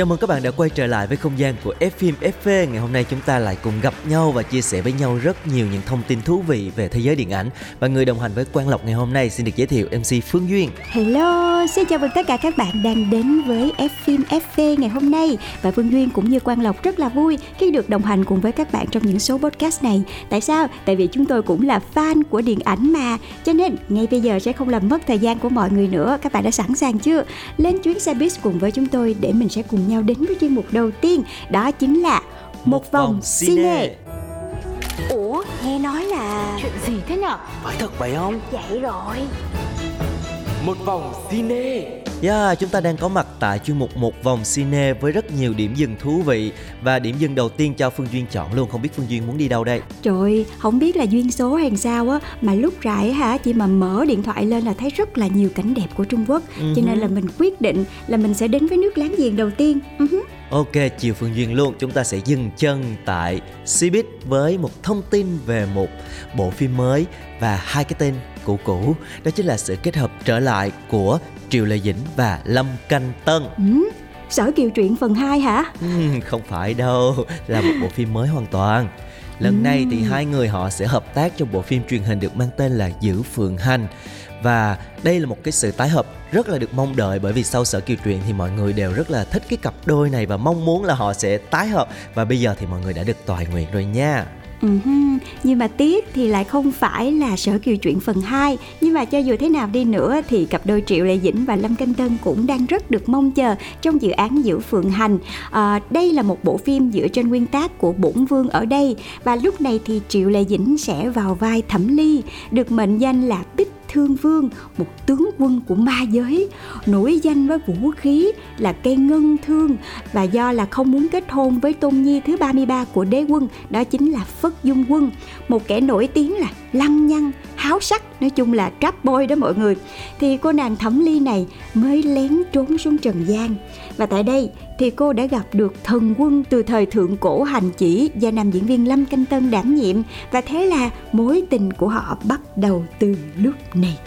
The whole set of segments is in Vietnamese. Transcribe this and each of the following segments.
Chào mừng các bạn đã quay trở lại với không gian của F phim FV. Ngày hôm nay chúng ta lại cùng gặp nhau và chia sẻ với nhau rất nhiều những thông tin thú vị về thế giới điện ảnh. Và người đồng hành với Quang Lộc ngày hôm nay xin được giới thiệu MC Phương Duyên. Hello, xin chào mừng tất cả các bạn đang đến với F phim FV ngày hôm nay và Phương Duyên cũng như Quang Lộc rất là vui khi được đồng hành cùng với các bạn trong những số podcast này. Tại sao? Tại vì chúng tôi cũng là fan của điện ảnh mà, cho nên ngay bây giờ sẽ không làm mất thời gian của mọi người nữa. Các bạn đã sẵn sàng chưa? Lên chuyến xe buýt cùng với chúng tôi để mình sẽ cùng nhau đến với chuyên mục đầu tiên, đó chính là một vòng cine. Ủa, nghe nói là Chuyện gì thế nhở? phải thật vậy không vậy rồi. một vòng cine Yeah, chúng ta đang có mặt tại chuyên mục một vòng cine với rất nhiều điểm dừng thú vị và điểm dừng đầu tiên cho Phương Duyên chọn luôn. Không biết Phương Duyên muốn đi đâu đây? Trời, không biết là duyên số hay sao á mà lúc rải hả chỉ mà mở điện thoại lên là thấy rất là nhiều cảnh đẹp của Trung Quốc. Cho nên là mình quyết định là mình sẽ đến với nước láng giềng đầu tiên. Ừ hứ. Ok, chiều Phương Duyên luôn, chúng ta sẽ dừng chân tại Cbiz với một thông tin về một bộ phim mới và hai cái tên cũ cũ. Đó chính là sự kết hợp trở lại của Triệu Lệ Dĩnh và Lâm Canh Tân. Ừ, Sở Kiều truyện phần 2 hả? Ừm, không phải đâu, là một bộ phim mới hoàn toàn. Lần này thì hai người họ sẽ hợp tác trong bộ phim truyền hình được mang tên là Giữ Phượng Hành và đây là một cái sự tái hợp rất là được mong đợi bởi vì sau sở kiều truyện thì mọi người đều rất là thích cái cặp đôi này và mong muốn là họ sẽ tái hợp và bây giờ thì mọi người đã được toại nguyện rồi nha. Uh-huh. Nhưng mà tiếc thì lại không phải là Sở Kiều chuyện phần 2 Nhưng mà cho dù thế nào đi nữa thì cặp đôi Triệu Lệ Dĩnh và Lâm Canh Tân cũng đang rất được mong chờ trong dự án Giữ Phượng Hành. À, Đây là một bộ phim dựa trên nguyên tác của Bổn Vương ở đây. Và lúc này thì Triệu Lệ Dĩnh sẽ vào vai Thẩm Ly. Được mệnh danh là Bích Thương Vương, một tướng quân của ma giới, nổi danh với vũ khí là cây ngân thương và do là không muốn kết hôn với tôn nhi thứ 33 của đế quân, đó chính là Phất Dung Quân, một kẻ nổi tiếng là lăng nhăng, háo sắc, nói chung là trap boy đó mọi người. Thì cô nàng Thẩm Ly này mới lén trốn xuống trần gian. Và tại đây thì cô đã gặp được thần quân từ thời thượng cổ hành chỉ do nam diễn viên Lâm Canh Tân đảm nhiệm. Và thế là mối tình của họ bắt đầu từ lúc này.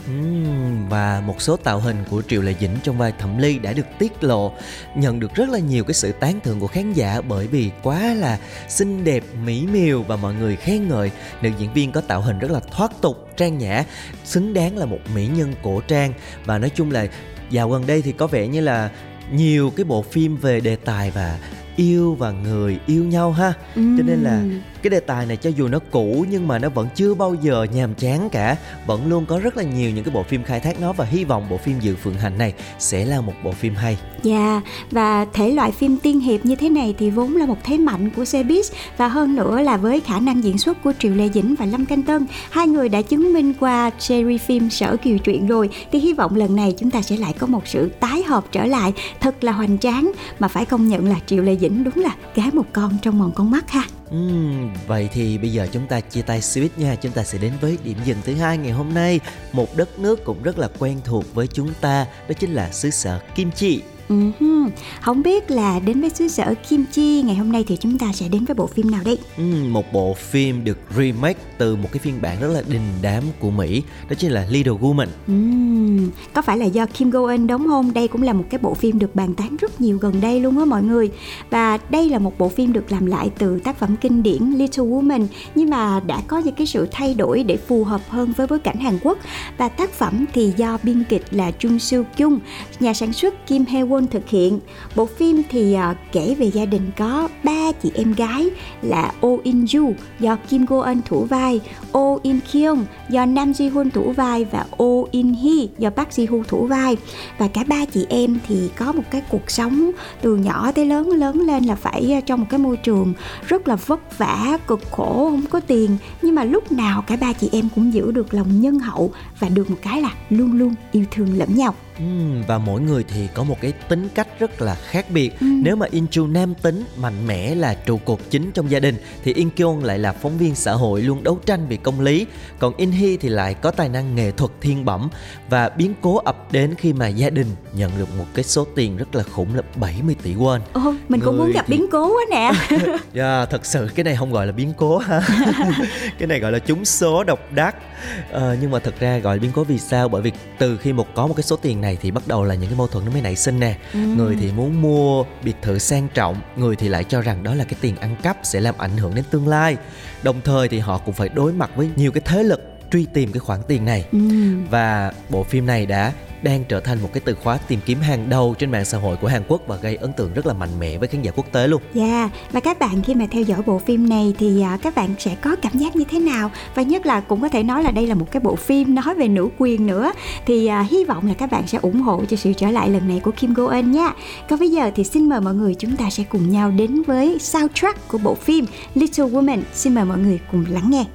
Và một số tạo hình của Triệu Lệ Dĩnh trong vai Thẩm Ly đã được tiết lộ nhận được rất là nhiều cái sự tán thưởng của khán giả bởi vì quá là xinh đẹp, mỹ miều và mọi người khen ngợi. Nữ diễn viên có tạo hình rất là thoát tục, trang nhã, xứng đáng là một mỹ nhân cổ trang. Và nói chung là dạo gần đây thì có vẻ như là nhiều cái bộ phim về đề tài và yêu và người yêu nhau ha. Cho nên là cái đề tài này cho dù nó cũ nhưng mà nó vẫn chưa bao giờ nhàm chán cả. Vẫn luôn có rất là nhiều những cái bộ phim khai thác nó và hy vọng bộ phim dự phượng hành này sẽ là một bộ phim hay. Dạ, và thể loại phim tiên hiệp như thế này thì vốn là một thế mạnh của Cebis và hơn nữa là với khả năng diễn xuất của Triệu Lê Dĩnh và Lâm Canh Tân, hai người đã chứng minh qua series phim Sở Kiều Truyện rồi. Thì hy vọng lần này chúng ta sẽ lại có một sự tái hợp trở lại. Thật là hoành tráng mà phải công nhận là Triệu Lê Dĩnh đúng là gái một con trong mòn con mắt ha. Uhm, vậy thì bây giờ chúng ta chia tay Swiss nha. Chúng ta sẽ đến với điểm dừng thứ hai ngày hôm nay. Một đất nước cũng rất là quen thuộc với chúng ta Đó chính là xứ sở Kim Chi. Ừ hư, Không biết là đến với xứ sở Kim Chi ngày hôm nay thì chúng ta sẽ đến với bộ phim nào đây? Ừm, Một bộ phim được remake từ một cái phiên bản rất là đình đám của Mỹ Đó chính là Little Woman Ừm, có phải là do Kim Go Eun đóng không? Đây cũng là một cái bộ phim được bàn tán rất nhiều gần đây luôn á mọi người. Và đây là một bộ phim được làm lại từ tác phẩm kinh điển Little Woman nhưng mà đã có những cái sự thay đổi để phù hợp hơn với bối cảnh Hàn Quốc. Và tác phẩm thì do biên kịch là Jung Soo Kyung, nhà sản xuất Kim Hae Won thực hiện. Bộ phim thì à, kể về gia đình có ba chị em gái là Oh In Ju do Kim Go Eun thủ vai, Oh In Kyung do Nam Ji Hoon thủ vai và Oh In Hee do Park Ji Hoo thủ vai. Và cả ba chị em thì có một cái cuộc sống từ nhỏ tới lớn lớn lên là phải à, trong một cái môi trường rất là vất vả, cực khổ, không có tiền nhưng mà lúc nào cả ba chị em cũng giữ được lòng nhân hậu và được một cái là luôn luôn yêu thương lẫn nhau. Và mỗi người thì có một cái tính cách rất là khác biệt. Nếu mà In Chu nam tính, mạnh mẽ là trụ cột chính trong gia đình thì In Kyung lại là phóng viên xã hội luôn đấu tranh vì công lý. Còn In Hee thì lại có tài năng nghệ thuật thiên bẩm và biến cố ập đến khi mà gia đình nhận được một cái số tiền rất là khủng là 70 tỷ won. Ồ, mình cũng muốn Người gặp thì- biến cố quá nè. Yeah, thật sự cái này không gọi là biến cố ha cái này gọi là trúng số độc đắc ờ, nhưng mà thật ra gọi là biến cố vì sao bởi vì từ khi một có một cái số tiền này thì bắt đầu là những cái mâu thuẫn nó mới nảy sinh nè. Người thì muốn mua biệt thự sang trọng người thì lại cho rằng đó là cái tiền ăn cắp sẽ làm ảnh hưởng đến tương lai. Đồng thời thì họ cũng phải đối mặt với nhiều cái thế lực truy tìm cái khoản tiền này Ừm. và bộ phim này đã đang trở thành một cái từ khóa tìm kiếm hàng đầu trên mạng xã hội của Hàn Quốc và gây ấn tượng rất là mạnh mẽ với khán giả quốc tế luôn. Dạ, và các bạn khi mà theo dõi bộ phim này thì à, các bạn sẽ có cảm giác như thế nào? Và nhất là cũng có thể nói là đây là một cái bộ phim nói về nữ quyền nữa. Thì à, hy vọng là các bạn sẽ ủng hộ cho sự trở lại lần này của Kim Go Eun nha. Còn bây giờ thì xin mời mọi người chúng ta sẽ cùng nhau đến với soundtrack của bộ phim Little Woman. Xin mời mọi người cùng lắng nghe.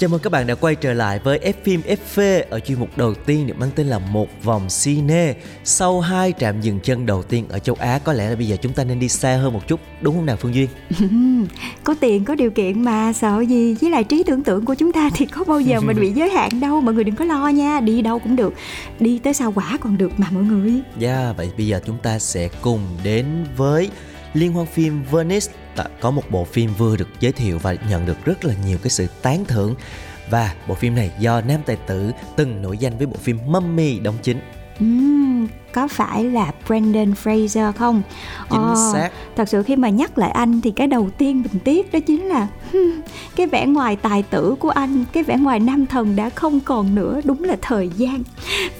Chào mừng các bạn đã quay trở lại với F phim FV ở chuyên mục đầu tiên được mang tên là một vòng cine. Sau hai trạm dừng chân đầu tiên ở châu Á có lẽ là bây giờ chúng ta nên đi xa hơn một chút, đúng không nào Phương Duyên? có tiền có điều kiện mà sợ gì với lại trí tưởng tượng của chúng ta thì có bao giờ mình bị giới hạn đâu mọi người đừng có lo nha đi đâu cũng được đi tới sao quả còn được mà mọi người Yeah, vậy bây giờ chúng ta sẽ cùng đến với liên hoan phim Venice có một bộ phim vừa được giới thiệu và nhận được rất là nhiều cái sự tán thưởng. Và bộ phim này do nam tài tử từng nổi danh với bộ phim Mummy đóng chính. Ừm, có phải là Brendan Fraser không? chính Ờ, xác Thật sự khi mà nhắc lại anh thì cái đầu tiên mình tiếc đó chính là hmm, cái vẻ ngoài tài tử của anh, cái vẻ ngoài nam thần đã không còn nữa, đúng là thời gian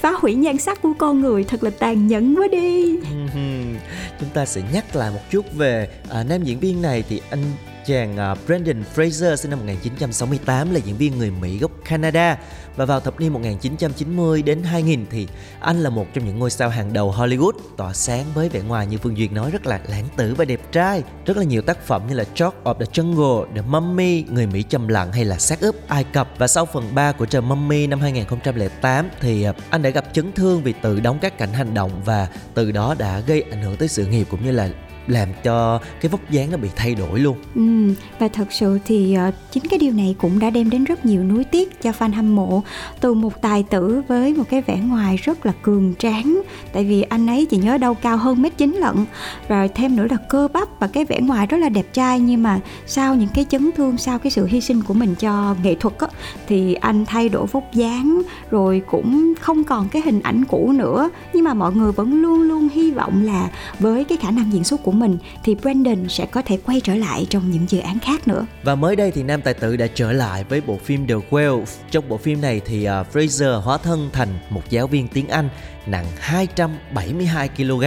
phá hủy nhan sắc của con người thật là tàn nhẫn quá đi. Ừm, chúng ta sẽ nhắc lại một chút về à, nam diễn viên này thì anh chàng à, Brendan Fraser sinh năm 1968 là diễn viên người Mỹ gốc Canada và vào thập niên 1990 đến 2000 thì anh là một trong những ngôi sao hàng đầu Hollywood tỏa sáng với vẻ ngoài như Phương Duyệt nói rất là lãng tử và đẹp trai. Rất là nhiều tác phẩm như là Talk of the Jungle, The Mummy, Người Mỹ trầm lặng hay là Xác ướp Ai Cập và sau phần 3 của The Mummy năm 2008 thì à, anh đã gặp chấn thương vì tự đóng các cảnh hành động và từ đó đã gây ảnh hưởng tới sự nghiệp cũng như là làm cho cái vóc dáng nó bị thay đổi luôn. Ừ, và thật sự thì uh, chính cái điều này cũng đã đem đến rất nhiều nuối tiếc cho fan hâm mộ. Từ một tài tử với một cái vẻ ngoài rất là cường tráng tại vì anh ấy chỉ nhớ đâu cao hơn mét chín lận rồi thêm nữa là cơ bắp và cái vẻ ngoài rất là đẹp trai. Nhưng mà sau những cái chấn thương sau cái sự hy sinh của mình cho nghệ thuật á, thì anh thay đổi vóc dáng rồi cũng không còn cái hình ảnh cũ nữa. Nhưng mà mọi người vẫn luôn luôn hy vọng là với cái khả năng diễn xuất của mình thì Brandon sẽ có thể quay trở lại trong những dự án khác nữa. Và mới đây thì nam tài tử đã trở lại với bộ phim The Whale. Trong bộ phim này thì uh, Fraser hóa thân thành một giáo viên tiếng Anh nặng 272 kg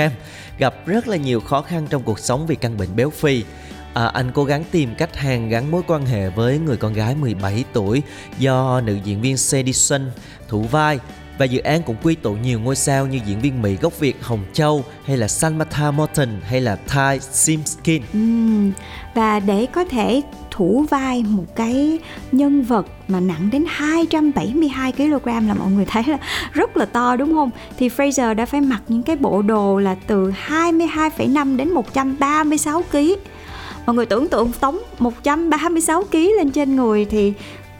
gặp rất là nhiều khó khăn trong cuộc sống vì căn bệnh béo phì. À, anh cố gắng tìm cách hàn gắn mối quan hệ với người con gái 17 tuổi do nữ diễn viên Sadie Sun thủ vai và dự án cũng quy tụ nhiều ngôi sao như diễn viên Mỹ gốc Việt Hồng Châu hay là Samantha Morton hay là Ty Simskin. Ừ và để có thể thủ vai một cái nhân vật mà nặng đến 272 kg là mọi người thấy là rất là to đúng không? Thì Fraser đã phải mặc những cái bộ đồ là từ 22,5 đến 136 kg mọi người tưởng tượng tống 136 kg lên trên người thì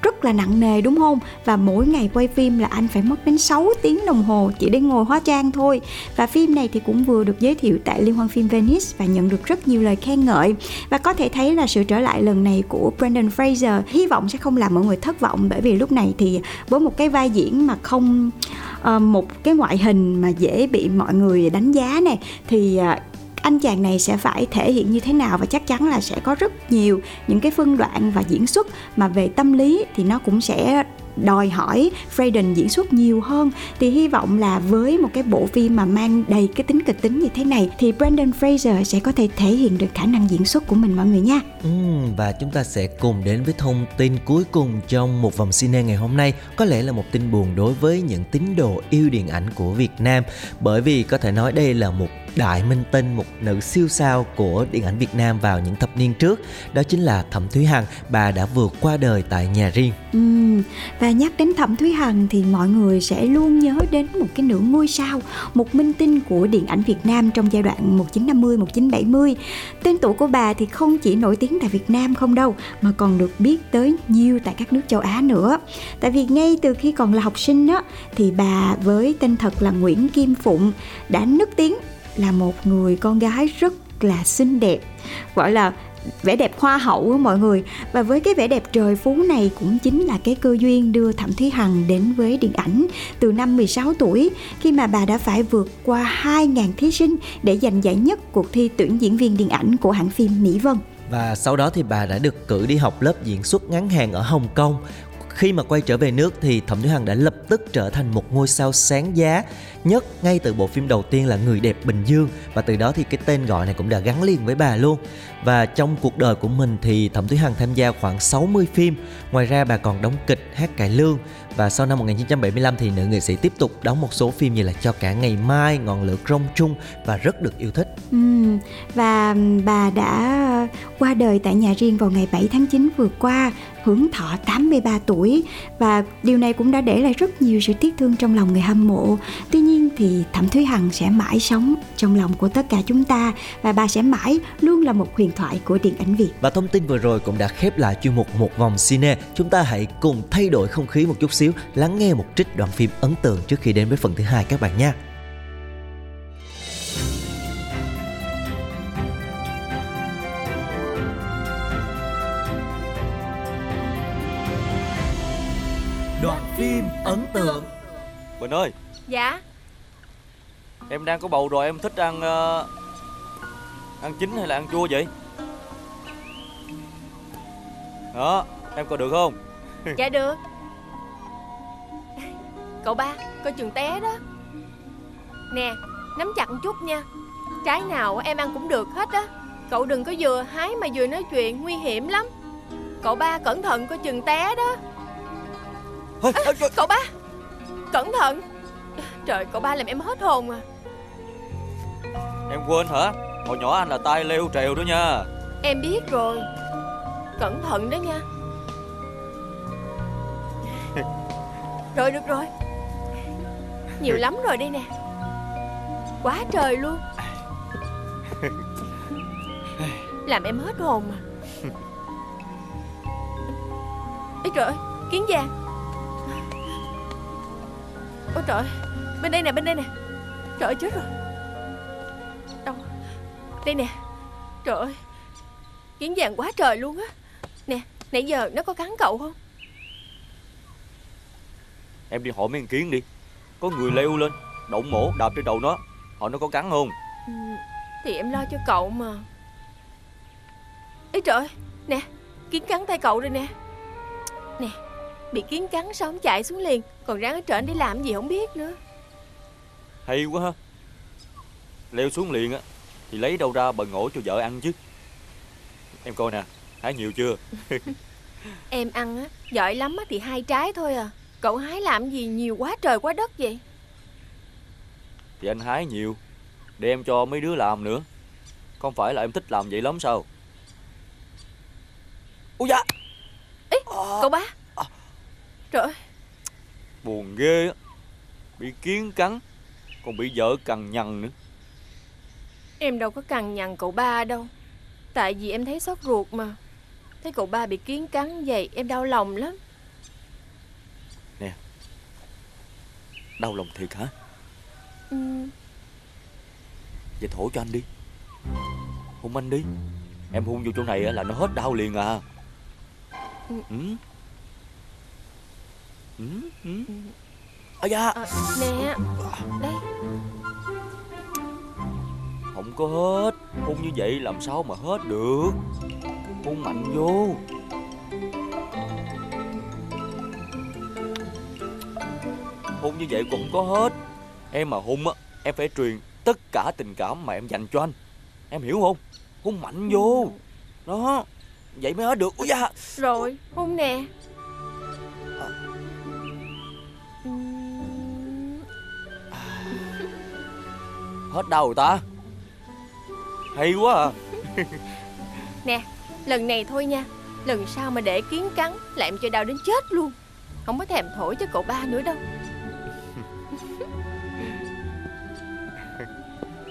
rất là nặng nề đúng không? Và mỗi ngày quay phim là anh phải mất đến 6 tiếng đồng hồ chỉ để ngồi hóa trang thôi. Và phim này thì cũng vừa được giới thiệu tại Liên hoan phim Venice và nhận được rất nhiều lời khen ngợi. Và có thể thấy là sự trở lại lần này của brandon Fraser hy vọng sẽ không làm mọi người thất vọng bởi vì lúc này thì với một cái vai diễn mà không uh, một cái ngoại hình mà dễ bị mọi người đánh giá này thì uh, anh chàng này sẽ phải thể hiện như thế nào và chắc chắn là sẽ có rất nhiều những cái phân đoạn và diễn xuất mà về tâm lý thì nó cũng sẽ đòi hỏi Freden diễn xuất nhiều hơn. Thì hy vọng là với một cái bộ phim mà mang đầy cái tính kịch tính như thế này thì Brandon Fraser sẽ có thể thể hiện được khả năng diễn xuất của mình mọi người nha. Ừ, và chúng ta sẽ cùng đến với thông tin cuối cùng trong một vòng cine ngày hôm nay. Có lẽ là một tin buồn đối với những tín đồ yêu điện ảnh của Việt Nam. Bởi vì có thể nói đây là một đại minh tinh một nữ siêu sao của điện ảnh Việt Nam vào những thập niên trước. Đó chính là Thẩm Thúy Hằng. Bà đã vượt qua đời tại nhà riêng. Ừ, và nhắc đến Thẩm Thúy Hằng thì mọi người sẽ luôn nhớ đến một cái nữ ngôi sao một minh tinh của điện ảnh Việt Nam trong giai đoạn 1950 1970 tên tuổi của bà thì không chỉ nổi tiếng tại Việt Nam không đâu mà còn được biết tới nhiều tại các nước châu Á nữa. Tại vì ngay từ khi còn là học sinh á thì bà với tên thật là Nguyễn Kim Phụng đã nức tiếng là một người con gái rất là xinh đẹp, gọi là vẻ đẹp hoa hậu của mọi người và với cái vẻ đẹp trời phú này cũng chính là cái cơ duyên đưa Thẩm Thúy Hằng đến với điện ảnh từ năm 16 tuổi, khi mà bà đã phải vượt qua 2.000 thí sinh để giành giải nhất cuộc thi tuyển diễn viên điện ảnh của hãng phim Mỹ Vân. Và sau đó thì bà đã được cử đi học lớp diễn xuất ngắn hàng ở Hồng Kông khi mà quay trở về nước thì Thẩm Thúy Hằng đã lập tức trở thành một ngôi sao sáng giá nhất ngay từ bộ phim đầu tiên là Người đẹp Bình Dương và từ đó thì cái tên gọi này cũng đã gắn liền với bà luôn. Và trong cuộc đời của mình thì Thẩm Thúy Hằng tham gia khoảng 60 phim, ngoài ra bà còn đóng kịch, hát cải lương và sau năm 1975 thì nữ nghệ sĩ tiếp tục đóng một số phim như là Cho cả ngày mai, Ngọn lửa rong trung và rất được yêu thích. Ừ, và bà đã qua đời tại nhà riêng vào ngày 7 tháng 9 vừa qua hưởng thọ 83 tuổi và điều này cũng đã để lại rất nhiều sự tiếc thương trong lòng người hâm mộ. Tuy nhiên thì Thẩm Thúy Hằng sẽ mãi sống trong lòng của tất cả chúng ta và bà sẽ mãi luôn là một huyền thoại của điện ảnh Việt. Và thông tin vừa rồi cũng đã khép lại chuyên mục một vòng cine. Chúng ta hãy cùng thay đổi không khí một chút xíu, lắng nghe một trích đoạn phim ấn tượng trước khi đến với phần thứ hai các bạn nha. Đoạn phim ấn tượng. Bình ơi. Dạ. Em đang có bầu rồi em thích ăn uh, Ăn chín hay là ăn chua vậy? Đó Em có được không? Dạ được. Cậu ba Coi chừng té đó. Nè Nắm chặt một chút nha. Trái nào em ăn cũng được hết á. Cậu đừng có vừa hái mà vừa nói chuyện Nguy hiểm lắm. Cậu ba cẩn thận coi chừng té đó à, Cậu ba Cẩn thận. Trời cậu ba làm em hết hồn à. Em quên hả? Hồi nhỏ anh là tay leo trèo đó nha. Em biết rồi. Cẩn thận đó nha. Rồi được rồi. Nhiều lắm rồi đây nè. Quá trời luôn. Làm em hết hồn mà trời ơi Kiến vàng Ôi trời Bên đây nè bên đây nè. Trời ơi chết rồi. Đâu Đây nè. Trời ơi Kiến vàng quá trời luôn á. Nè nãy giờ nó có cắn cậu không? Em đi hỏi mấy con kiến đi. Có người leo lên Động mổ đạp trên đầu nó. Hỏi nó có cắn không? Ừ, Thì em lo cho cậu mà. Ê trời Nè kiến cắn tay cậu rồi nè. Nè Bị kiến cắn không chạy xuống liền. Còn ráng ở trển để làm gì không biết nữa. Hay quá ha. Leo xuống liền á Thì lấy đâu ra bần ổ cho vợ ăn chứ. Em coi nè Hái nhiều chưa? Em ăn á Giỏi lắm á thì hai trái thôi à. Cậu hái làm gì nhiều quá trời quá đất vậy? Thì anh hái nhiều Để em cho mấy đứa làm nữa. Không phải là em thích làm vậy lắm sao? Ôi da! Ê cậu ba Trời ơi Buồn ghê á. Bị kiến cắn Còn bị vợ cằn nhằn nữa. Em đâu có cằn nhằn cậu ba đâu. Tại vì em thấy xót ruột mà. Thấy cậu ba bị kiến cắn vậy em đau lòng lắm. Đau lòng thiệt hả? Ừ, Vậy thổi cho anh đi. Hôn anh đi. Em hôn vô chỗ này á là nó hết đau liền à. Ừ. Ừ Ừ Ừ Ây da. À, Nè. Đây. Không có hết. Hôn như vậy làm sao mà hết được? Hôn mạnh vô. Hôn như vậy cũng có hết. Em mà hôn á Em phải truyền tất cả tình cảm mà em dành cho anh. Em hiểu không? Hôn mạnh vô. Đó. Vậy mới hết được. Ôi da. Rồi hôn nè Hết đau rồi ta? Hay quá à. Nè lần này thôi nha. Lần sau mà để kiến cắn Là em cho đau đến chết luôn. Không có thèm thổi cho cậu ba nữa đâu.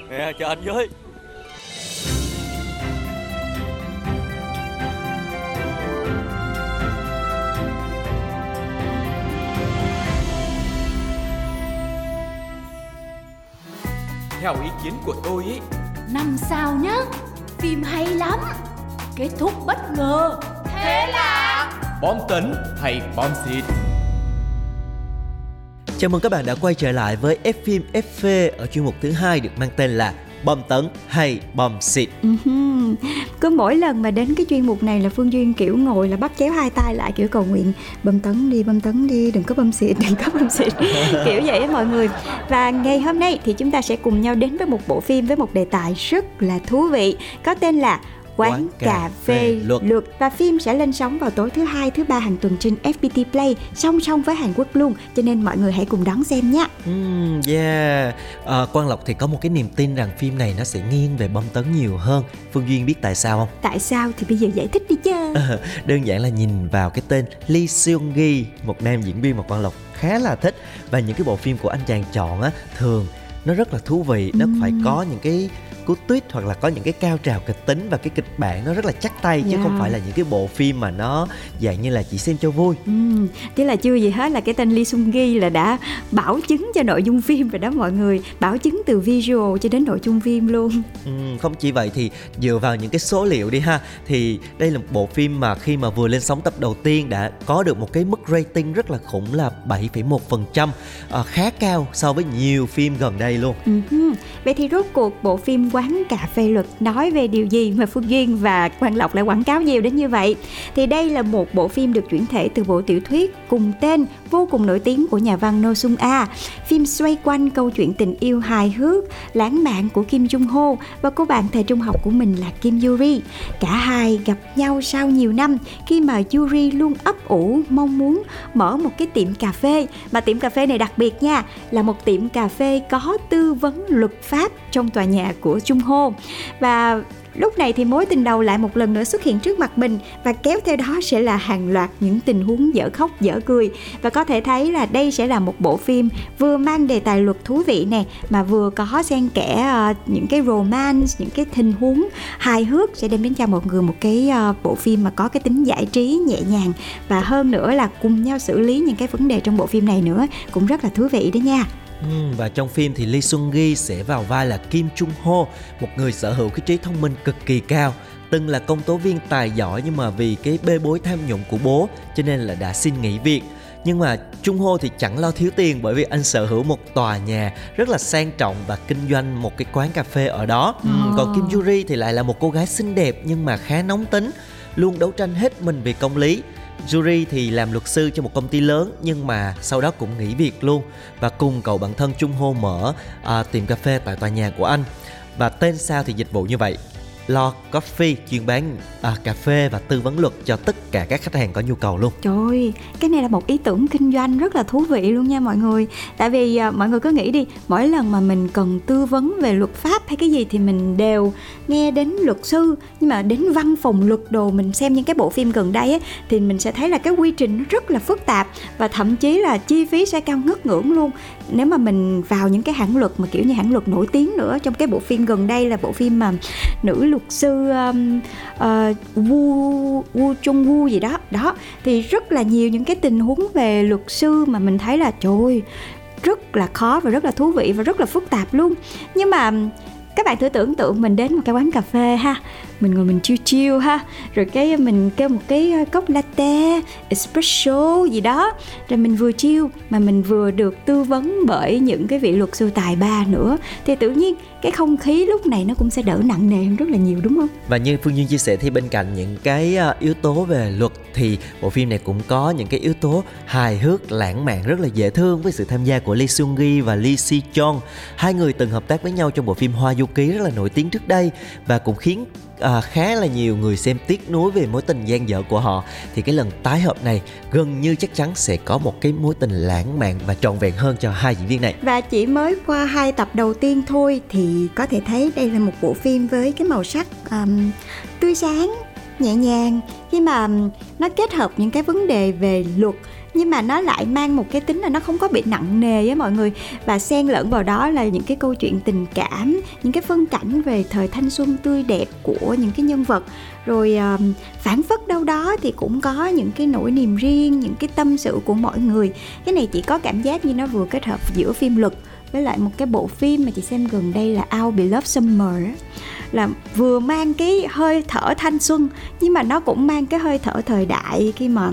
Nè cho anh với Theo ý kiến của tôi ấy Năm sao nhá Phim hay lắm. Kết thúc bất ngờ. Bom tấn hay bom xịt? Chào mừng các bạn đã quay trở lại với F phim FV ở chuyên mục thứ hai được mang tên là Bom tấn hay bom xịt. Ừm, Cứ mỗi lần mà đến cái chuyên mục này là Phương Duyên kiểu ngồi là bắt chéo hai tay lại kiểu cầu nguyện bơm tấn đi bơm tấn đi đừng có bơm xịt đừng có bơm xịt. Kiểu vậy á mọi người. Và ngày hôm nay thì chúng ta sẽ cùng nhau đến với một bộ phim với một đề tài rất là thú vị có tên là Quán, Quán cà, cà phê luật. luật. và phim sẽ lên sóng vào tối thứ hai thứ ba hàng tuần trên FPT Play song song với Hàn Quốc luôn cho nên mọi người hãy cùng đón xem nhé Ừm, yeah. À, Quang Lộc thì có một cái niềm tin rằng phim này nó sẽ nghiêng về bom tấn nhiều hơn. Phương Duyên biết tại sao không? tại sao thì bây giờ giải thích đi chứ Đơn giản là nhìn vào cái tên Lee Seung Gi, một nam diễn viên mà Quang Lộc khá là thích và những cái bộ phim của anh chàng chọn á thường nó rất là thú vị, nó phải có những cái cú tuyết hoặc là có những cái cao trào kịch tính và cái kịch bản nó rất là chắc tay chứ Yeah. không phải là những cái bộ phim mà nó dạng như là chỉ xem cho vui. Ừm, thế là chưa gì hết là cái tên Lee Sung Gi là đã bảo chứng cho nội dung phim rồi đó mọi người bảo chứng từ visual cho đến nội dung phim luôn Ừm, không chỉ vậy thì dựa vào những cái số liệu đi ha thì đây là một bộ phim mà khi mà vừa lên sóng tập đầu tiên đã có được một cái mức rating rất là khủng là 7,1% à, khá cao so với nhiều phim gần đây luôn. Ừ vậy thì rốt cuộc bộ phim quán cà phê luật nói về điều gì mà Phương Duyên và Quang Lộc lại quảng cáo nhiều đến như vậy? Thì đây là một bộ phim được chuyển thể từ bộ tiểu thuyết cùng tên vô cùng nổi tiếng của nhà văn No Sung A. Phim xoay quanh câu chuyện tình yêu hài hước, lãng mạn của Kim Jung Ho và cô bạn thời trung học của mình là Kim Yuri. Cả hai gặp nhau sau nhiều năm khi mà Yuri luôn ấp ủ, mong muốn mở một cái tiệm cà phê. Mà tiệm cà phê này đặc biệt nha, là một tiệm cà phê có tư vấn luật pháp trong tòa nhà của Trung Ho và lúc này thì mối tình đầu lại một lần nữa xuất hiện trước mặt mình và kéo theo đó sẽ là hàng loạt những tình huống dở khóc dở cười. Và có thể thấy là đây sẽ là một bộ phim vừa mang đề tài luật thú vị nè mà vừa có xen kẽ uh, những cái romance những cái tình huống hài hước. Sẽ đem đến cho mọi người một cái uh, bộ phim mà có cái tính giải trí nhẹ nhàng. Và hơn nữa là cùng nhau xử lý những cái vấn đề trong bộ phim này nữa cũng rất là thú vị đó nha. Ừ, và trong phim thì Lee Sung Gi sẽ vào vai là Kim Chung Ho, một người sở hữu cái trí thông minh cực kỳ cao từng là công tố viên tài giỏi nhưng mà vì cái bê bối tham nhũng của bố cho nên là đã xin nghỉ việc nhưng mà Trung Hô thì chẳng lo thiếu tiền bởi vì anh sở hữu một tòa nhà rất là sang trọng và kinh doanh một cái quán cà phê ở đó. Ừ, còn Kim Yuri thì lại là một cô gái xinh đẹp nhưng mà khá nóng tính, luôn đấu tranh hết mình vì công lý. Yuri thì làm luật sư cho một công ty lớn nhưng mà sau đó cũng nghỉ việc luôn và cùng cậu bạn thân Trung Hô mở à, tiệm cà phê tại tòa nhà của anh. Và tên sao thì dịch vụ như vậy Lo Coffee chuyên bán à, cà phê và tư vấn luật cho tất cả các khách hàng có nhu cầu luôn. Trời ơi, cái này là một ý tưởng kinh doanh rất là thú vị luôn nha mọi người. Tại vì à, mọi người cứ nghĩ đi, mỗi lần mà mình cần tư vấn về luật pháp hay cái gì thì mình đều nghe đến luật sư, nhưng mà đến văn phòng luật đồ mình xem những cái bộ phim gần đây ấy, thì mình sẽ thấy là cái quy trình nó rất là phức tạp và thậm chí là chi phí sẽ cao ngất ngưỡng luôn. Nếu mà mình vào những cái hãng luật mà kiểu như hãng luật nổi tiếng nữa trong cái bộ phim gần đây là bộ phim mà nữ luật luật sư um, uh, Wu Wu Chung Wu gì đó. Đó thì rất là nhiều những cái tình huống về luật sư mà mình thấy là trời ơi, rất là khó và rất là thú vị và rất là phức tạp luôn. Nhưng mà các bạn thử tưởng tượng mình đến một cái quán cà phê ha mình ngồi mình chiêu chiêu ha. Rồi cái mình kêu một cái ờ, cốc latte, espresso gì đó. Rồi mình vừa chiêu mà mình vừa được tư vấn bởi những cái vị luật sư tài ba nữa. Thì tự nhiên cái không khí lúc này nó cũng sẽ đỡ nặng nề hơn rất là nhiều, đúng không? Và như phương duyên chia sẻ thì bên cạnh những cái ờ, yếu tố về luật thì bộ phim này cũng có những cái yếu tố hài hước, lãng mạn, rất là dễ thương với sự tham gia của Lee Seung Gi và Lee Si Chon hai người từng hợp tác với nhau trong bộ phim Hoa Du Ký rất là nổi tiếng trước đây và cũng khiến à, khá là nhiều người xem tiếc nuối về mối tình gian dở của họ. Thì cái lần tái hợp này gần như chắc chắn sẽ có một cái mối tình lãng mạn và trọn vẹn hơn cho hai diễn viên này. Và chỉ mới qua hai tập đầu tiên thôi thì có thể thấy đây là một bộ phim với cái màu sắc um, tươi sáng nhẹ nhàng. Khi mà nó kết hợp những cái vấn đề về luật nhưng mà nó lại mang một cái tính là nó không có bị nặng nề á mọi người. Và xen lẫn vào đó là những cái câu chuyện tình cảm những cái phân cảnh về thời thanh xuân tươi đẹp của những cái nhân vật. Rồi um, phản phất đâu đó thì cũng có những cái nỗi niềm riêng những cái tâm sự của mọi người. Cái này chỉ có cảm giác như nó vừa kết hợp giữa phim luật với lại một cái bộ phim mà chị xem gần đây là Our Beloved Summer là vừa mang cái hơi thở thanh xuân nhưng mà nó cũng mang cái hơi thở thời đại khi mà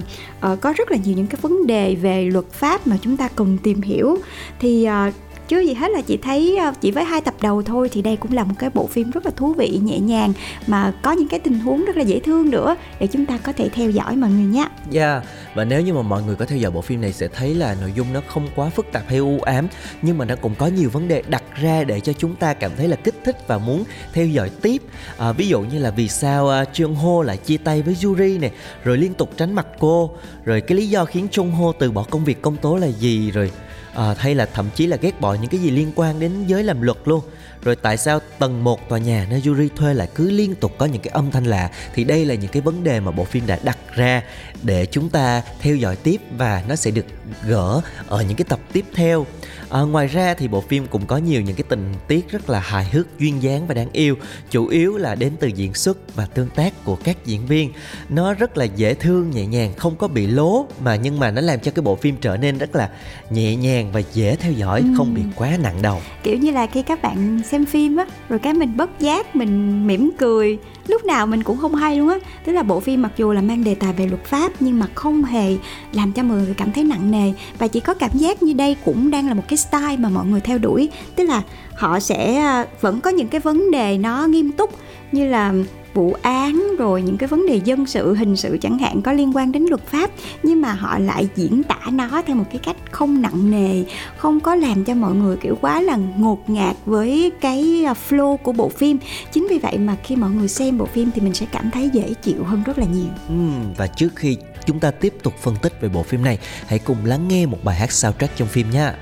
uh, có rất là nhiều những cái vấn đề về luật pháp mà chúng ta cần tìm hiểu. Thì uh, chứ gì hết là chị thấy ờ, chỉ với hai tập đầu thôi thì đây cũng là một cái bộ phim rất là thú vị nhẹ nhàng mà có những cái tình huống rất là dễ thương nữa để chúng ta có thể theo dõi mọi người nhé. Yeah và nếu như mà mọi người có theo dõi bộ phim này sẽ thấy là nội dung nó không quá phức tạp hay u ám nhưng mà nó cũng có nhiều vấn đề đặt ra để cho chúng ta cảm thấy là kích thích và muốn theo dõi tiếp. À, ví dụ như là vì sao à, uh, Trương Ho lại chia tay với Yuri này, rồi liên tục tránh mặt cô, rồi cái lý do khiến Chung Ho từ bỏ công việc công tố là gì rồi à, hay là thậm chí là ghét bỏ những cái gì liên quan đến giới làm luật luôn. Rồi tại sao tầng 1 tòa nhà nơi Yuri thuê lại cứ liên tục có những cái âm thanh lạ? Thì đây là những cái vấn đề mà bộ phim đã đặt ra để chúng ta theo dõi tiếp và nó sẽ được gỡ ở những cái tập tiếp theo à, ngoài ra thì bộ phim cũng có nhiều những cái tình tiết rất là hài hước duyên dáng và đáng yêu. Chủ yếu là đến từ diễn xuất và tương tác của các diễn viên. Nó rất là dễ thương nhẹ nhàng không có bị lố mà nhưng mà nó làm cho cái bộ phim trở nên rất là nhẹ nhàng và dễ theo dõi ừ. không bị quá nặng đầu. Kiểu như là khi các bạn xem phim á rồi cái mình bất giác mình mỉm cười lúc nào mình cũng không hay luôn á. Tức là bộ phim mặc dù là mang đề tài về luật pháp nhưng mà không hề làm cho mọi người cảm thấy nặng nề. Và chỉ có cảm giác như đây cũng đang là một cái style mà mọi người theo đuổi. Tức là họ sẽ ờ, vẫn có những cái vấn đề nó nghiêm túc như là vụ án rồi những cái vấn đề dân sự hình sự chẳng hạn có liên quan đến luật pháp nhưng mà họ lại diễn tả nó theo một cái cách không nặng nề không có làm cho mọi người kiểu quá là ngột ngạt với cái à, flow của bộ phim. Chính vì vậy mà khi mọi người xem bộ phim thì mình sẽ cảm thấy dễ chịu hơn rất là nhiều. Ừ, và trước khi chúng ta tiếp tục phân tích về bộ phim này hãy cùng lắng nghe một bài hát soundtrack trong phim nha.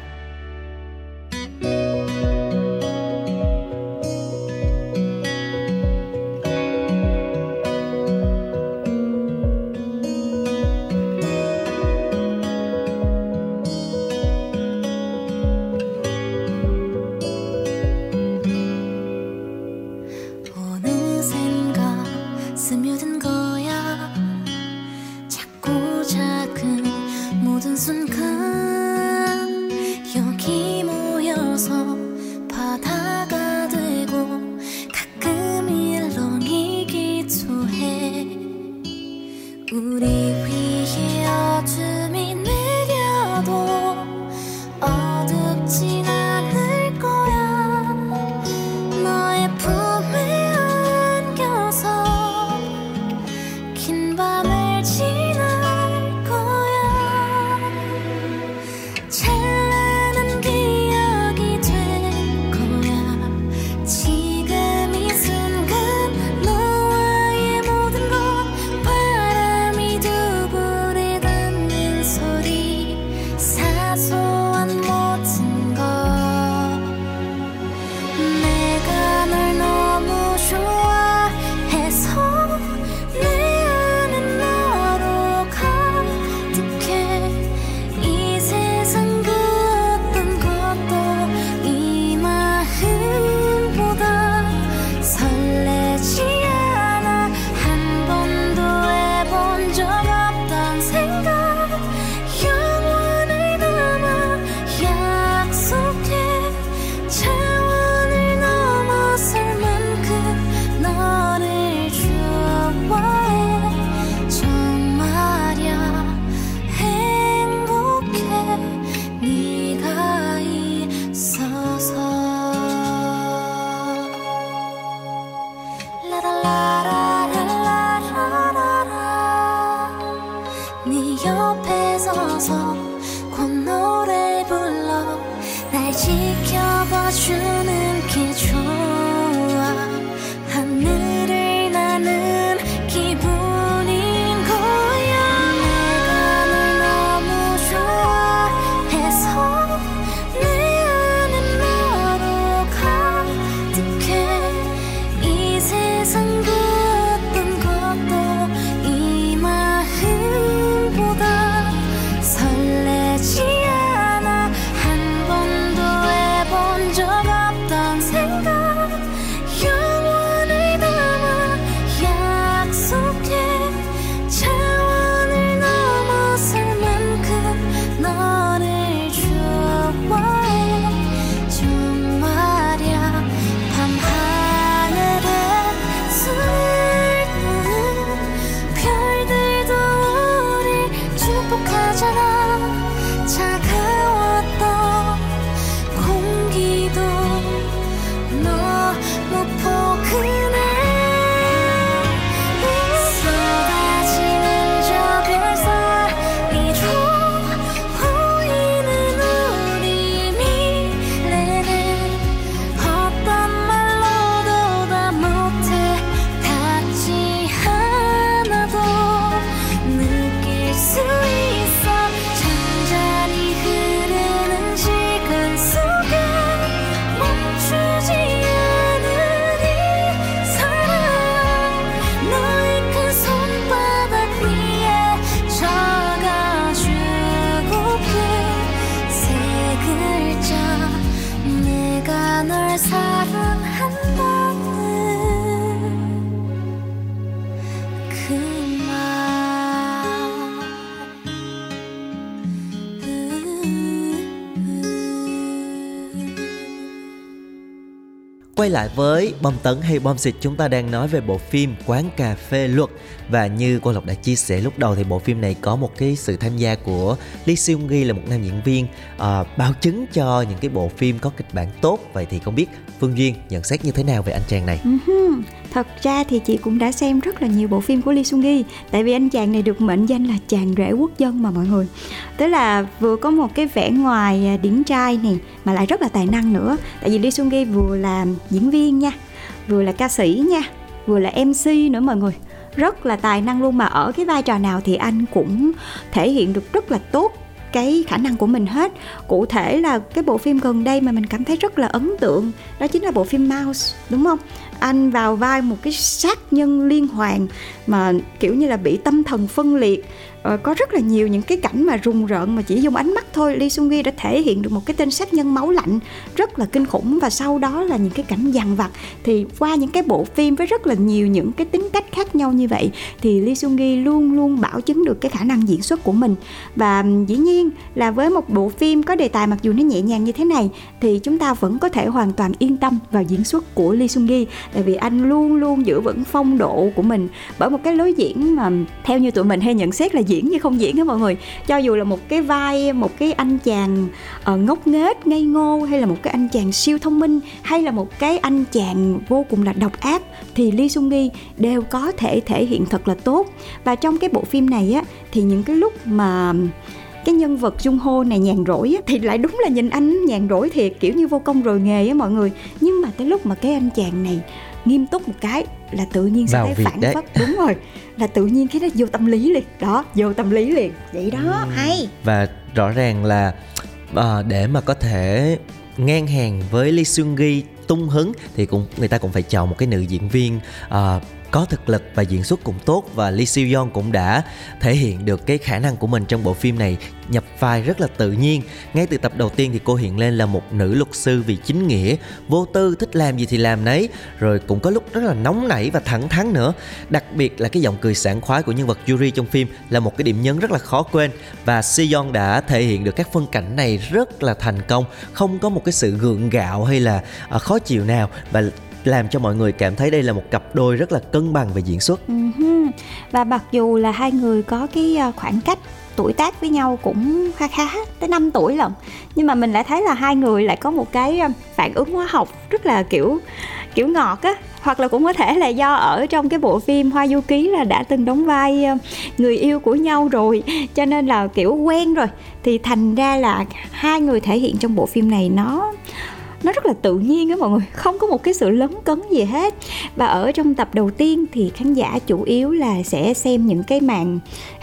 so Quay lại với bom tấn hay bom xịt chúng ta đang nói về bộ phim Quán cà phê luật. Và như cô Lộc đã chia sẻ lúc đầu thì bộ phim này có một cái sự tham gia của Lee Seung Gi là một nam diễn viên ờ, à, bao chứng cho những cái bộ phim có kịch bản tốt. Vậy thì không biết Phương Duyên nhận xét như thế nào về anh chàng này? Ừ thật ra thì chị cũng đã xem rất là nhiều bộ phim của Lee Sung Gi Tại vì anh chàng này được mệnh danh là chàng rể quốc dân mà mọi người. Tức là vừa có một cái vẻ ngoài à, điển trai này Mà lại rất là tài năng nữa. Tại vì Lee Sung Gi vừa là diễn viên nha. Vừa là ca sĩ nha, Vừa là MC nữa mọi người. Rất là tài năng luôn mà ở cái vai trò nào thì anh cũng thể hiện được rất là tốt cái khả năng của mình hết. Cụ thể là cái bộ phim gần đây mà mình cảm thấy rất là ấn tượng, đó chính là bộ phim Mouse, đúng không? Anh vào vai một cái sát nhân liên hoàn mà kiểu như là bị tâm thần phân liệt Ờ, có rất là nhiều những cái cảnh mà rùng rợn mà chỉ dùng ánh mắt thôi. Lee Sung Gi đã thể hiện được một cái tên sát nhân máu lạnh rất là kinh khủng và sau đó là những cái cảnh dằn vặt. Thì qua những cái bộ phim với rất là nhiều những cái tính cách khác nhau như vậy thì Lee Sung Gi luôn luôn bảo chứng được cái khả năng diễn xuất của mình. Và dĩ nhiên là với một bộ phim có đề tài mặc dù nó nhẹ nhàng như thế này thì chúng ta vẫn có thể hoàn toàn yên tâm vào diễn xuất của Lee Sung Gi. Tại vì anh luôn luôn giữ vững phong độ của mình. Bởi một cái lối diễn mà theo như tụi mình hay nhận xét là diễn diễn như không diễn á mọi người. Cho dù là một cái vai một cái anh chàng uh, ngốc nghếch ngây ngô hay là một cái anh chàng siêu thông minh hay là một cái anh chàng vô cùng là độc ác thì Lee Sung Gi đều có thể thể hiện thật là tốt. Và trong cái bộ phim này á thì những cái lúc mà cái nhân vật Jung Ho này nhàn rỗi á, thì lại đúng là nhìn anh nhàn rỗi thiệt kiểu như vô công rồi nghề á mọi người. Nhưng mà tới lúc mà cái anh chàng này nghiêm túc một cái là tự nhiên sẽ Vào thấy phản đấy. phất. Đúng rồi. Là tự nhiên cái nó vô tâm lý liền. Đó vô tâm lý liền. Vậy đó. Ừ. hay. Và rõ ràng là ờ, để mà có thể ngang hàng với Lee Seung Gi tung hứng thì cũng người ta cũng phải chọn một cái nữ diễn viên ờ, có thực lực và diễn xuất cũng tốt và Lee Seo Yeon cũng đã thể hiện được cái khả năng của mình trong bộ phim này nhập vai rất là tự nhiên. Ngay từ tập đầu tiên thì cô hiện lên là một nữ luật sư vì chính nghĩa, vô tư, thích làm gì thì làm nấy, rồi cũng có lúc rất là nóng nảy và thẳng thắn nữa. Đặc biệt là cái giọng cười sảng khoái của nhân vật Yuri trong phim là một cái điểm nhấn rất là khó quên và Seon đã thể hiện được các phân cảnh này rất là thành công, không có một cái sự gượng gạo hay là à, khó chịu nào và làm cho mọi người cảm thấy đây là một cặp đôi rất là cân bằng về diễn xuất. Ừ Và mặc dù là hai người có cái ờ, khoảng cách tuổi tác với nhau cũng khá khá tới 5 tuổi lận, nhưng mà mình lại thấy là hai người lại có một cái ờ, phản ứng hóa học rất là, kiểu kiểu ngọt á. Hoặc là cũng có thể là do ở trong cái bộ phim Hoa Du Ký là đã từng đóng vai ờ, người yêu của nhau rồi, cho nên là kiểu quen rồi. Thì thành ra là hai người thể hiện trong bộ phim này nó nó rất là tự nhiên á mọi người không có một cái sự lấn cấn gì hết. Và ở trong tập đầu tiên thì khán giả chủ yếu là sẽ xem những cái màn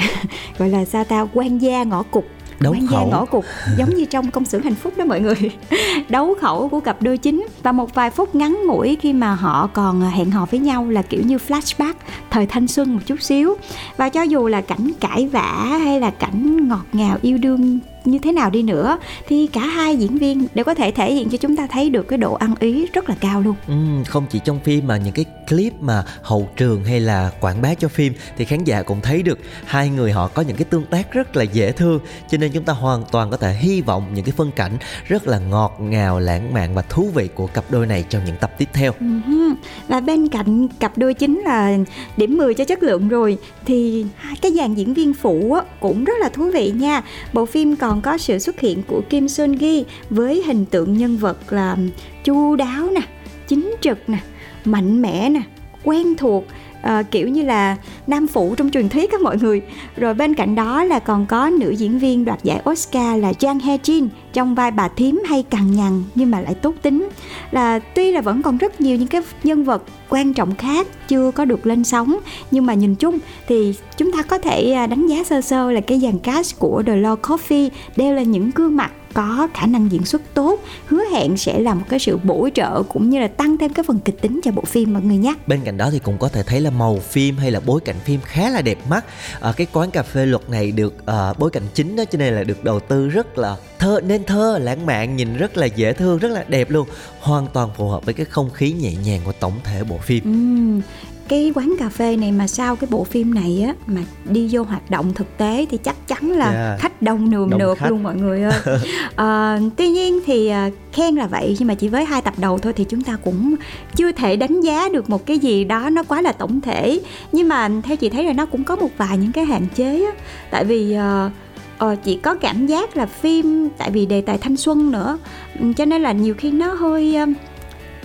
gọi là sao ta quan gia ngõ cục Đấu quan gia khẩu. ngõ cục giống như trong công xưởng hạnh phúc đó mọi người. Đấu khẩu của cặp đôi chính. Và một vài phút ngắn ngủi khi mà họ còn hẹn hò với nhau là kiểu như flashback thời thanh xuân một chút xíu. Và cho dù là cảnh cãi vã hay là cảnh ngọt ngào yêu đương như thế nào đi nữa thì cả hai diễn viên đều có thể thể hiện cho chúng ta thấy được cái độ ăn ý rất là cao luôn Ừm, không chỉ trong phim mà những cái clip mà hậu trường hay là quảng bá cho phim thì khán giả cũng thấy được hai người họ có những cái tương tác rất là dễ thương cho nên chúng ta hoàn toàn có thể hy vọng những cái phân cảnh rất là ngọt ngào lãng mạn và thú vị của cặp đôi này trong những tập tiếp theo Ừm, Và bên cạnh cặp đôi chính là điểm 10 cho chất lượng rồi thì cái dàn diễn viên phụ cũng rất là thú vị nha. Bộ phim còn còn có sự xuất hiện của Kim Sun Gi với hình tượng nhân vật là chu đáo nè, chính trực nè, mạnh mẽ nè, quen thuộc uh, kiểu như là nam phụ trong truyền thuyết các mọi người. Rồi bên cạnh đó là còn có nữ diễn viên đoạt giải Oscar là Jang Hae Jin. Trong vai bà thím hay cằn nhằn nhưng mà lại tốt tính. Là tuy là vẫn còn rất nhiều những cái nhân vật quan trọng khác chưa có được lên sóng nhưng mà nhìn chung thì chúng ta có thể à, đánh giá sơ sơ là cái dàn cast của The Law Coffee đều là những gương mặt có khả năng diễn xuất tốt hứa hẹn sẽ là một cái sự bổ trợ cũng như là tăng thêm cái phần kịch tính cho bộ phim mọi người nhé. Bên cạnh đó thì cũng có thể thấy là màu phim hay là bối cảnh phim khá là đẹp mắt. Ở cái quán cà phê luật này được ờ, bối cảnh chính đó cho nên là được đầu tư rất là thơ nên thơ lãng mạn nhìn rất là dễ thương rất là đẹp luôn. Hoàn toàn phù hợp với cái không khí nhẹ nhàng của tổng thể bộ phim. Ừm, cái quán cà phê này mà sau cái bộ phim này á mà đi vô hoạt động thực tế thì chắc chắn là Yeah. khách đông nườm Đông nượp khách. luôn mọi người ơi Ờ, tuy nhiên thì à, khen là vậy nhưng mà chỉ với hai tập đầu thôi thì chúng ta cũng chưa thể đánh giá được một cái gì đó nó quá là tổng thể nhưng mà theo chị thấy là nó cũng có một vài những cái hạn chế á tại vì ờ, ờ, chị có cảm giác là phim tại vì đề tài thanh xuân nữa ừ, cho nên là nhiều khi nó hơi ờ,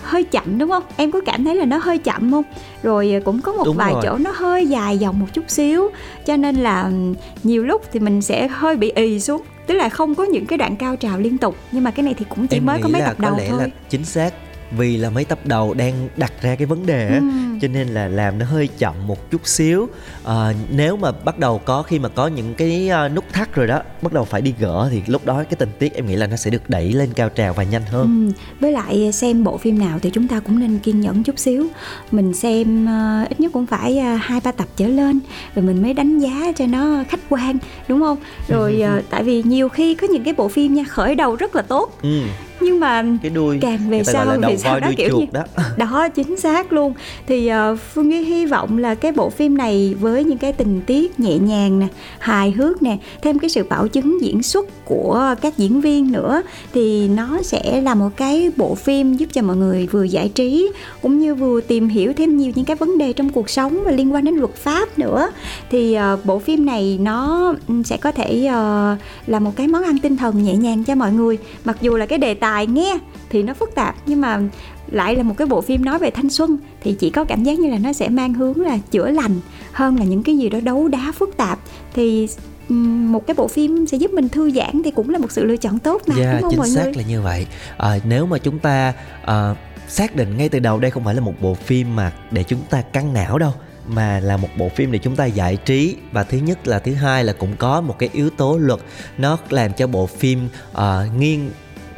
hơi chậm đúng không? Em có cảm thấy là nó hơi chậm không? Rồi ờ, cũng có một Đúng vài rồi. chỗ nó hơi dài dòng một chút xíu cho nên là ừm, nhiều lúc thì mình sẽ hơi bị ì xuống. Tức là không có những cái đoạn cao trào liên tục nhưng mà cái này thì cũng chỉ em mới có mấy tập đầu thôi là chính xác vì là mấy tập đầu đang đặt ra cái vấn đề á Ừm. cho nên là làm nó hơi chậm một chút xíu. À, nếu mà bắt đầu có khi mà có những cái uh, nút thắt rồi đó bắt đầu phải đi gỡ thì lúc đó cái tình tiết em nghĩ là nó sẽ được đẩy lên cao trào và nhanh hơn. Ừ, với lại xem bộ phim nào thì chúng ta cũng nên kiên nhẫn chút xíu. Mình xem ờ, ít nhất cũng phải ờ, hai ba tập trở lên rồi mình mới đánh giá cho nó khách quan đúng không? Rồi ờ, tại vì nhiều khi có những cái bộ phim nha khởi đầu rất là tốt ừ, nhưng mà cái đuôi càng về sau thì sau voi đó kiểu chuột như đó. Đó chính xác luôn. Thì uh, phương nghi hy vọng là cái bộ phim này với những cái tình tiết nhẹ nhàng nè hài hước nè thêm cái sự bảo chứng diễn xuất của các diễn viên nữa thì nó sẽ là một cái bộ phim giúp cho mọi người vừa giải trí cũng như vừa tìm hiểu thêm nhiều những cái vấn đề trong cuộc sống và liên quan đến luật pháp nữa. Thì uh, bộ phim này nó ừ, sẽ có thể uh, là một cái món ăn tinh thần nhẹ nhàng cho mọi người. Mặc dù là cái đề tài nghe thì nó phức tạp nhưng mà lại là một cái bộ phim nói về thanh xuân thì chỉ có cảm giác như là nó sẽ mang hướng là chữa lành hơn là những cái gì đó đấu đá phức tạp. Thì một cái bộ phim sẽ giúp mình thư giãn thì cũng là một sự lựa chọn tốt mà Dạ đúng không chính mọi xác người? là như vậy. À, nếu mà chúng ta à, xác định ngay từ đầu đây không phải là một bộ phim mà để chúng ta căng não đâu mà là một bộ phim để chúng ta giải trí. Và thứ nhất là thứ hai là cũng có một cái yếu tố luật nó làm cho bộ phim à, nghiêng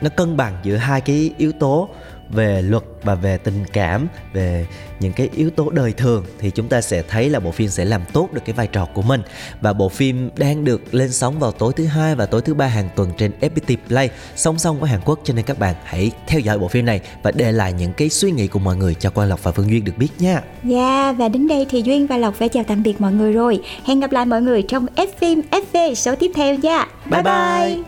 nó cân bằng giữa hai cái yếu tố về luật và về tình cảm về những cái yếu tố đời thường thì chúng ta sẽ thấy là bộ phim sẽ làm tốt được cái vai trò của mình và bộ phim đang được lên sóng vào tối thứ hai và tối thứ ba hàng tuần trên FPT Play song song với Hàn Quốc cho nên các bạn hãy theo dõi bộ phim này và để lại những cái suy nghĩ của mọi người cho Quang Lộc và Phương Duyên được biết nha. Dạ và đến đây thì Duyên và Lộc phải chào tạm biệt mọi người rồi Hẹn gặp lại mọi người trong F phim FV số tiếp theo nha Bye bye. Ngồi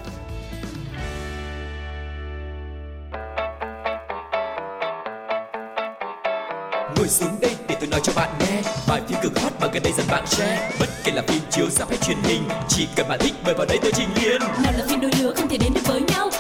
xuống đây để tôi nói cho bạn nghe. Bài phim cực hot mà gần đây dần bạn share. Bất kể là phim chiếu ra hay truyền hình, Chỉ cần bạn thích mời vào đây tôi trình liền nào là phim đôi lứa không thể đến được với nhau.